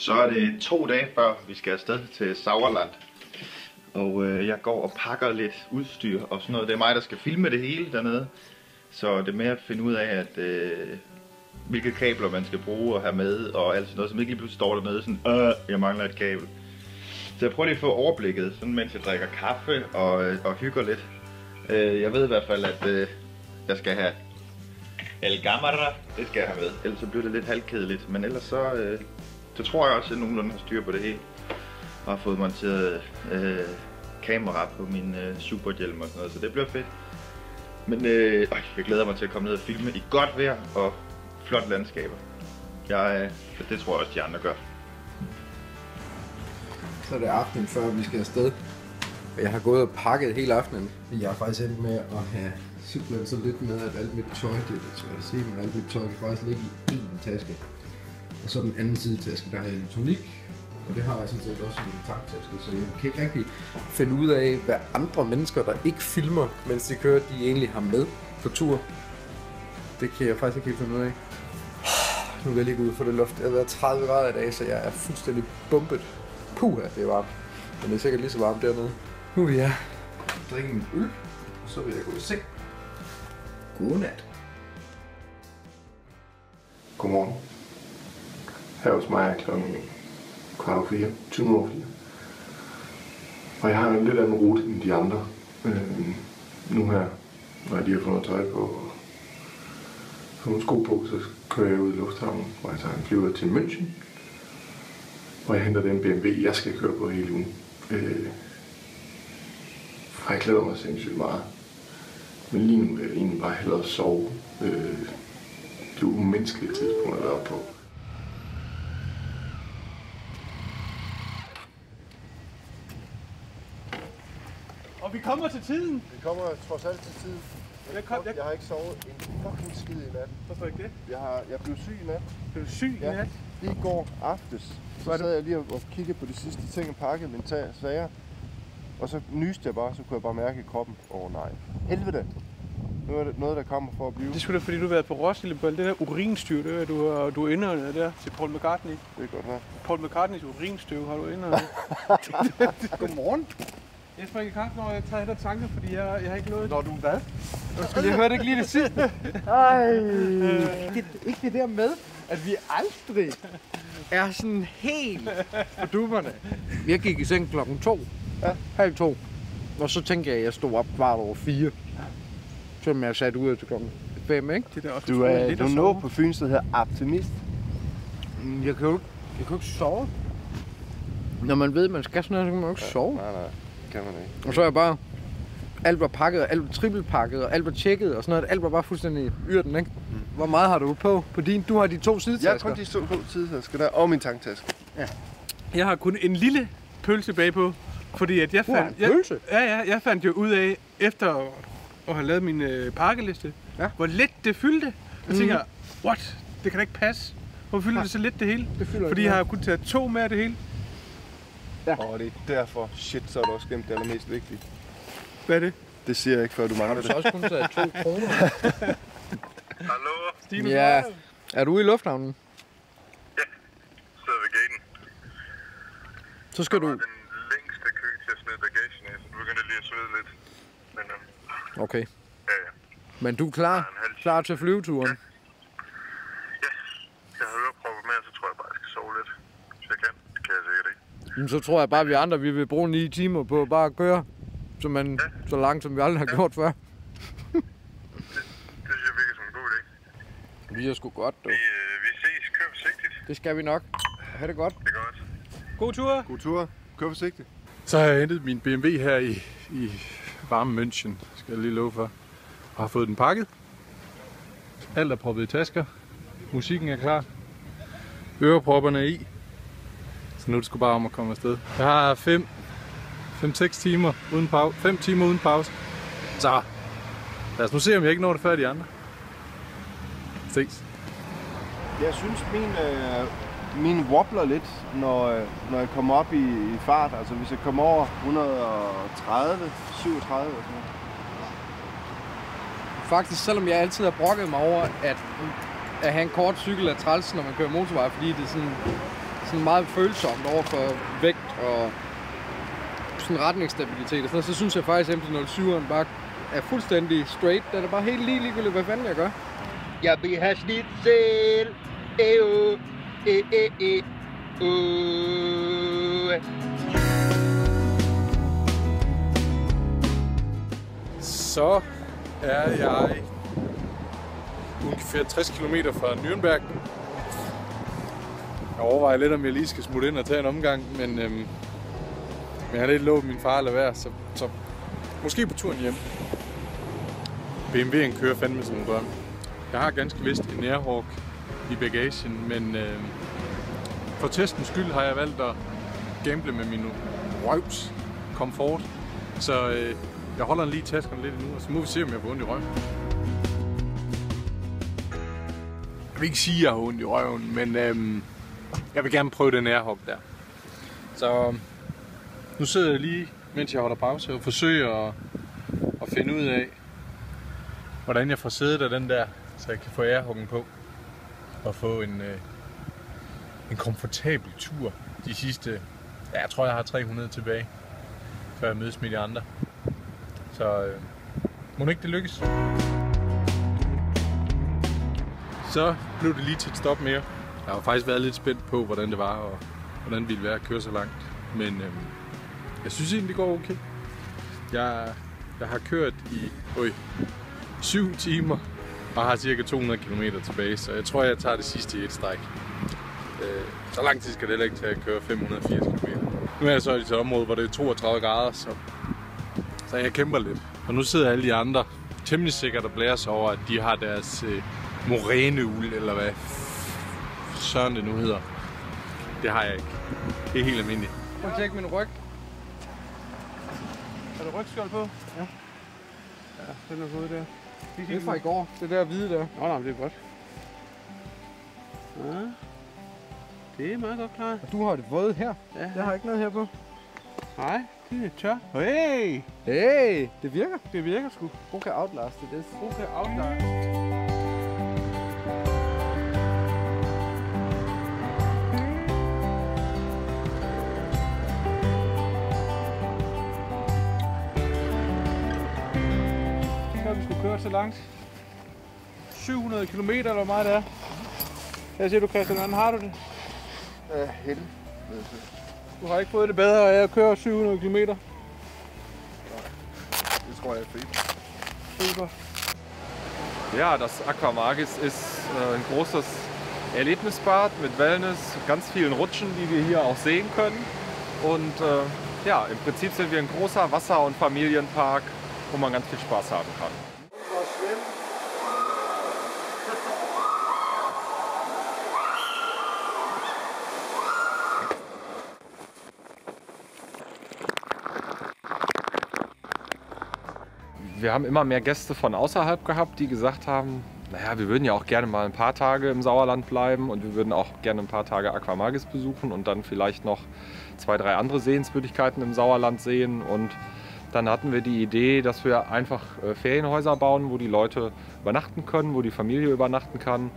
Så er det to dage før vi skal afsted til Sauerland. Og øh, jeg går og pakker lidt udstyr og sådan noget. Det er mig, der skal filme det hele dernede. Så det er med at finde ud af, at, øh, hvilke kabler man skal bruge og have med og alt sådan noget, som ikke lige pludselig står dernede sådan, øh, jeg mangler et kabel. Så jeg prøver lige at få overblikket, sådan mens jeg drikker kaffe og, øh, og hygger lidt. Øh, jeg ved i hvert fald, at øh, jeg skal have El Gamara, det skal jeg have med. Ellers så bliver det lidt halvkedeligt. Men ellers så, øh, så tror jeg også, at jeg nogenlunde har styr på det hele. Og har fået monteret øh, kamera på min øh, superhjelm og sådan noget, så det bliver fedt. Men øh, øh, jeg glæder mig til at komme ned og filme i godt vejr og flot landskaber. Jeg, øh, det tror jeg også, de andre gør. Så er det aften før vi skal afsted. Og jeg har gået og pakket hele aftenen. Jeg har faktisk endt med at have simpelthen så lidt med, at alt mit tøj, det er lidt svært at se, men alt mit tøj kan faktisk ligge i én taske. Og så den anden side taske, der er elektronik. Og det har jeg sådan set også i min tanktaske, så jeg kan ikke rigtig finde ud af, hvad andre mennesker, der ikke filmer, mens de kører, de egentlig har med på tur. Det kan jeg faktisk ikke helt finde ud af. Nu vil jeg lige ud for det luft. Det har været 30 grader i dag, så jeg er fuldstændig bumpet. Puha, det er varmt. Men det er sikkert lige så varmt dernede. Nu vil jeg drikke min øl, og så vil jeg gå i seng. Godnat. Godmorgen. Her hos mig er klokken kvart over fire, 20 over fire. Og jeg har en lidt anden rute end de andre. Øh, nu her, når jeg lige har fået tøj på og fået nogle sko på, så kører jeg ud i lufthavnen, hvor jeg tager en flyver til München. Og jeg henter den BMW, jeg skal køre på hele ugen. Øh, og jeg glæder mig sindssygt meget. Men lige nu vil jeg egentlig bare hellere sove. Øh, det er umenneskelige tidspunkt at være på. Og vi kommer til tiden. Vi kommer trods alt til tid. Jeg, kom, jeg, Jeg har ikke sovet en fucking skid i nat. hvorfor ikke det? Jeg, har, jeg blev syg i nat. Er syg i Ja. nat. Lige i går aftes, så sad jeg lige og, kiggede på de sidste ting og pakkede min tag, sager. Og så nyste jeg bare, så kunne jeg bare mærke i kroppen. Åh oh, nej. Helvede. Nu er det noget, der kommer for at blive. Det skulle da, fordi du har været på Roskilde på det der urinstyr, det er, du, har, du er indåndet der til Paul McCartney. Det kan godt være. Paul McCartneys urinstøv har du indåndet. Godmorgen. Jeg springer kaffe, når jeg tager hen og tanker, fordi jeg, jeg har ikke noget... Når du hvad? Skal jeg hørte ikke lige det sidste? Ej, ikke, ikke det der med, at vi aldrig er sådan helt på dupperne. Jeg gik i seng klokken to. Ja. Halv to. Og så tænkte jeg, at jeg stod op kvart over fire. Som jeg satte ud til klokken fem, ikke? Det er også Du er du er nå på Fyn, der hedder optimist. Mm, Jeg kan jo ikke, jeg kan jo ikke sove. Når man ved, at man skal sådan noget, så kan man jo ikke sove. Nej, nej. Kan man ikke. Og så er jeg bare... Alt var pakket, og alt var trippelpakket, og alt var tjekket og sådan noget. Alt var bare fuldstændig yrten, ikke? Hvor meget har du på på din? Du har de to Jeg har sidetasker. kun de to to tidstasker der, og min tanktaske. Jeg har kun en lille pølse bagpå, fordi at jeg fandt... en jeg, pølse? Ja, ja, jeg fandt jo ud af, efter at, have lavet min øh, pakkeliste, Ja. hvor let det fyldte. Jeg tænker, what? Det kan da ikke passe. Hvor fylder Ja. det så lidt det hele? Det fylder Fordi jeg har kun taget to med af det hele. Og det er derfor, shit, så er det også gemt det allermest vigtige. Hvad er det? Det siger jeg ikke, før du Har mangler du det. så også kun taget to kroner? Hallo, Stine Ja. Er du ude i lufthavnen? sidder ved gaten. Så skal du... den længste kø til at smide bagagen af, så du begyndte lige at svede lidt. Men øhm, Okay. ja, ja. Men du er klar? Klar til flyveturen? Yes, jeg har ørepropper med, så tror jeg bare, jeg skal sove lidt. Hvis jeg kan. Det kan jeg sikkert ikke. Men så tror jeg bare, at vi andre vi vil bruge 9 timer på bare at køre. Så, man, så langt, som vi aldrig har gjort før. Det synes jeg virker som en god idé. Vi er sgu godt, du. Vi, øh, vi ses. Kør forsigtigt. Det skal vi nok. Ha' det godt. Det er godt. God tur. God tur. Kør forsigtigt. Så har jeg hentet min BMW her i, i varme München, skal jeg lige love for. Og har fået den pakket. Alt er proppet i tasker. Musikken er klar. Ørepropperne er i. Så nu er det sgu bare om at komme afsted. Jeg har 5 5-6 timer uden pause. 5 timer uden pause. Så lad os nu se, om jeg ikke når det før de andre. Ses. Jeg synes, min, øh, min wobbler lidt, når, øh, når jeg kommer op i, i fart. Altså hvis jeg kommer over 130, 37 og sådan noget. Faktisk, selvom jeg altid har brokket mig over, at at have en kort cykel er træls, når man kører motorvej, fordi det sådan sådan meget følsomt over for vægt og sådan retningsstabilitet og sådan noget, så synes jeg faktisk, at MT-07'eren bare er fuldstændig straight. Den er bare helt lige ligegyldigt, hvad fanden jeg gør. Jeg vil have schnitzel. Eo. E, e, e. Uh. Så er jeg ungefær 60 km fra Nürnberg. Jeg overvejer lidt, om jeg lige skal smutte ind og tage en omgang, men, øhm, men jeg har lidt lovet min far at lade være, så, så måske på turen hjem. BMW'en kører fandme som en drøm. Jeg har ganske vist en Airhawk i bagagen, men øh, for testens skyld har jeg valgt at gamble med min røvs komfort. Så øh, jeg holder den lige i taskerne lidt nu, og så må vi se, om jeg får ondt i røven. Jeg vil ikke sige, at jeg har ondt i røven, men øhm, jeg vil gerne prøve den nærhop der. Så øhm, nu sidder jeg lige, mens jeg holder pause, og forsøger at, at finde ud af, hvordan jeg får sædet af den der, så jeg kan få ærhuggen på. Og få en, øh, en komfortabel tur de sidste, ja, jeg tror jeg har 300 tilbage, før jeg mødes med de andre. Så øh, må ikke det lykkes. Så blev det lige til et stop mere. Jeg har faktisk været lidt spændt på, hvordan det var, og hvordan det ville være at køre så langt. Men øh, jeg synes egentlig, det går okay. Jeg, jeg har kørt i øj, 7 timer og har cirka 200 km tilbage, så jeg tror, jeg tager det sidste i et stræk. Øh, så lang tid skal det heller ikke tage at køre 580 km. Nu er jeg så i et område, hvor det er 32 grader, så, så jeg kæmper lidt. Og nu sidder alle de andre temmelig sikkert og blærer sig over, at de har deres øh, moræneul, eller hvad søren det nu hedder. Det har jeg ikke. Det er helt almindeligt. Prøv at tjekke min ryg. Er der rygskjold på? Ja. Ja, den er fået der. Det er fra i går. Det der hvide der. Nå, nej, det er godt. Ja. Det er meget godt klaret. Og du har det våde her. Ja. Jeg har ikke noget her på. Nej, det er tør. Hey! Hey, det virker. Det virker sgu. Bruger Outlast det. God til så langt. 700 km eller hvor meget det er. Hvad siger du Christian, hvordan har du det? Ja, helvede. Du har ikke fået det bedre af at køre 700 km. Det tror jeg er fint. Super. Ja, das Aquamagis ist äh, ein großes Erlebnisbad mit Wellness, ganz vielen Rutschen, die wir hier auch sehen können. Und äh, ja, im Prinzip sind wir ein großer Wasser- und Familienpark, wo man ganz viel Spaß haben kann. Wir haben immer mehr Gäste von außerhalb gehabt, die gesagt haben, naja, wir würden ja auch gerne mal ein paar Tage im Sauerland bleiben und wir würden auch gerne ein paar Tage Aquamagis besuchen und dann vielleicht noch zwei, drei andere Sehenswürdigkeiten im Sauerland sehen. Und dann hatten wir die Idee, dass wir einfach äh, Ferienhäuser bauen, wo die Leute übernachten können, wo die Familie übernachten kann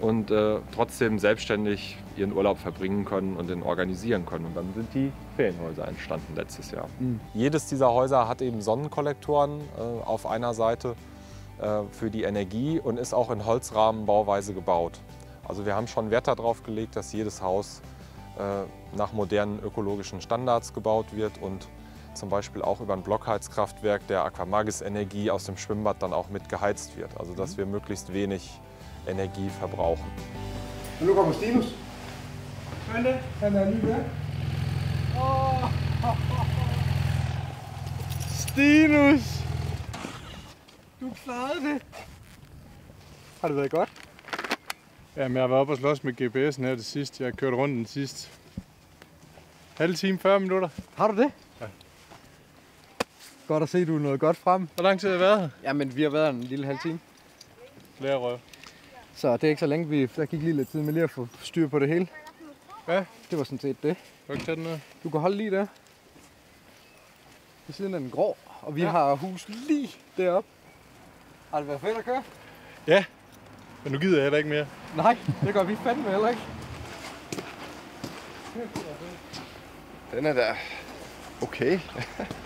und äh, trotzdem selbstständig ihren Urlaub verbringen können und den organisieren können. Und dann sind die Ferienhäuser entstanden letztes Jahr. Jedes dieser Häuser hat eben Sonnenkollektoren äh, auf einer Seite äh, für die Energie und ist auch in Holzrahmenbauweise gebaut. Also wir haben schon Wert darauf gelegt, dass jedes Haus äh, nach modernen ökologischen Standards gebaut wird und zum Beispiel auch über ein Blockheizkraftwerk der Aquamagis Energie aus dem Schwimmbad dann auch mit geheizt wird. Also dass wir möglichst wenig Energie verbrauchen. Og nu kommer Stinus. Vente. Han er lige der. Stinus! Du klarede det. Har det været godt? Jamen, jeg har været oppe og slås med GPS'en her til sidst. Jeg har kørt rundt den sidste halv time, 40 minutter. Har du det? Ja. Godt at se, du er noget godt frem. Hvor lang tid har jeg været her? Jamen, vi har været her en lille halv time. Lærerøv. Så det er ikke så længe, vi... Der gik lige lidt tid med lige at få styr på det hele. Ja. Det var sådan set det. Kan du tage den her? Du kan holde lige der. Ved siden af den grå. Og vi Ja. ja. har hus lige deroppe. Har det været fedt at køre? Men nu gider jeg heller ikke mere. Nej, det gør vi fandme heller ikke. Den er da okay.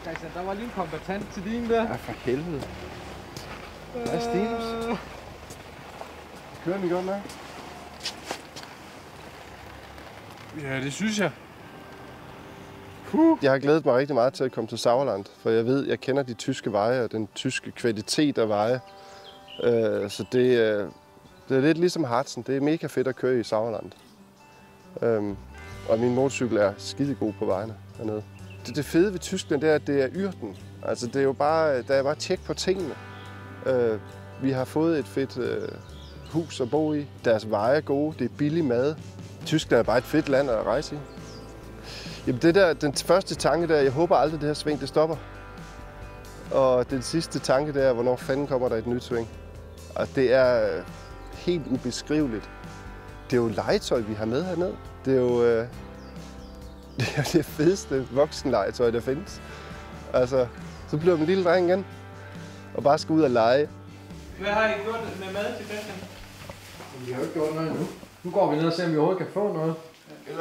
Christian, der var lige en kombatant til din der. Ja, for helvede. Hvad er Stinus? Kører den godt nok? Ja, det synes jeg. Jeg har glædet mig rigtig meget til at komme til Sauerland, for jeg ved, jeg kender de tyske veje og den tyske kvalitet af veje. Øh, så det, øh, det er lidt ligesom Harzen. Det er mega fedt at køre i Sauerland. Øhm, og min motorcykel er skidegod på vejene hernede. Det, det fede ved Tyskland, det er, at det er yrten. Altså, det er jo bare, der er bare tjek på tingene. Øh, vi har fået et fedt øh, hus at bo i. Deres veje er gode. Det er billig mad. Tyskland er bare et fedt land at rejse i. Jamen det der, den første tanke der, jeg håber aldrig det her sving, det stopper. Og den sidste tanke der, hvornår fanden kommer der et nyt sving. Og det er øh, helt ubeskriveligt. Det er jo legetøj, vi har med hernede. Det er jo øh, det, er det fedeste voksenlegetøj, der findes. Altså, så bliver man en lille dreng igen. Og bare skal ud og lege. Hvad har I gjort med mad til Christian? Vi har jo ikke gjort noget endnu. Nu går vi ned og ser, om vi overhovedet kan få noget.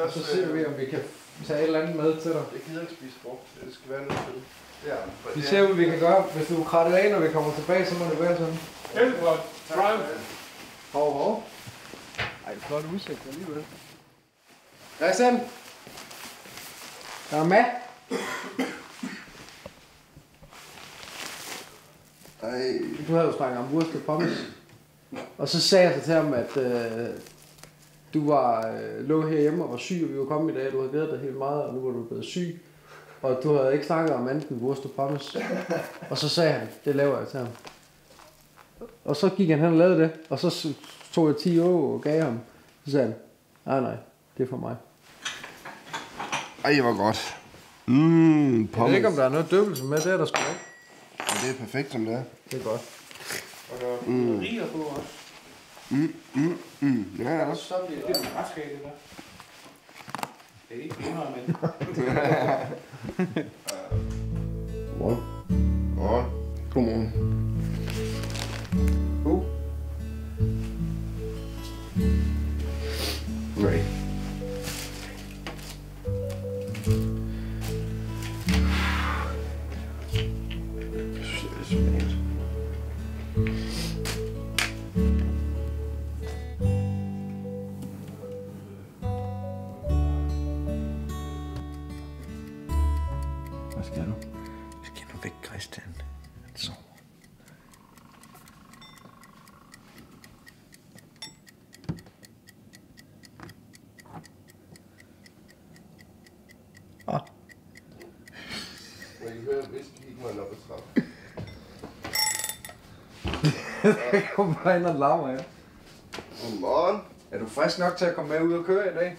Og så ser vi, om vi kan tage et eller andet med til dig. Jeg gider ikke spise frugt. Det skal være noget til. Ja, Vi ser, hvad vi kan gøre. Hvis du er krattet af, når vi kommer tilbage, så må det være sådan. Helt godt. Drive. Hov, hov. Ej, flot udsigt alligevel. Christian! Der er mad. Ej, Du havde jo snakket om og pommes. Og så sagde jeg så til ham, at øh, du var, øh, lå herhjemme og var syg, og vi var kommet i dag. Du havde glædet dig helt meget, og nu var du blevet syg. Og du havde ikke snakket om andet end wurst og pommes. Og så sagde han, det laver jeg til ham. Og så gik han hen og lavede det, og så tog jeg 10 år og gav ham. Så sagde han, nej nej, det er for mig. ej hvor godt. Mmm, Jeg ved ikke, om der er noget døbelse med, det er der sgu ikke. Det er perfekt, som det er. Det er godt. Mm. Riger på også. Mm, ja, ja. Så bliver det en retskage, det der. Det er ikke indhold, men... Godmorgen. Godmorgen. Godmorgen. God. Nej. Jeg kommer bare ind og larmer, ja. Godmorgen. Er du frisk nok til at komme med ud og køre i dag?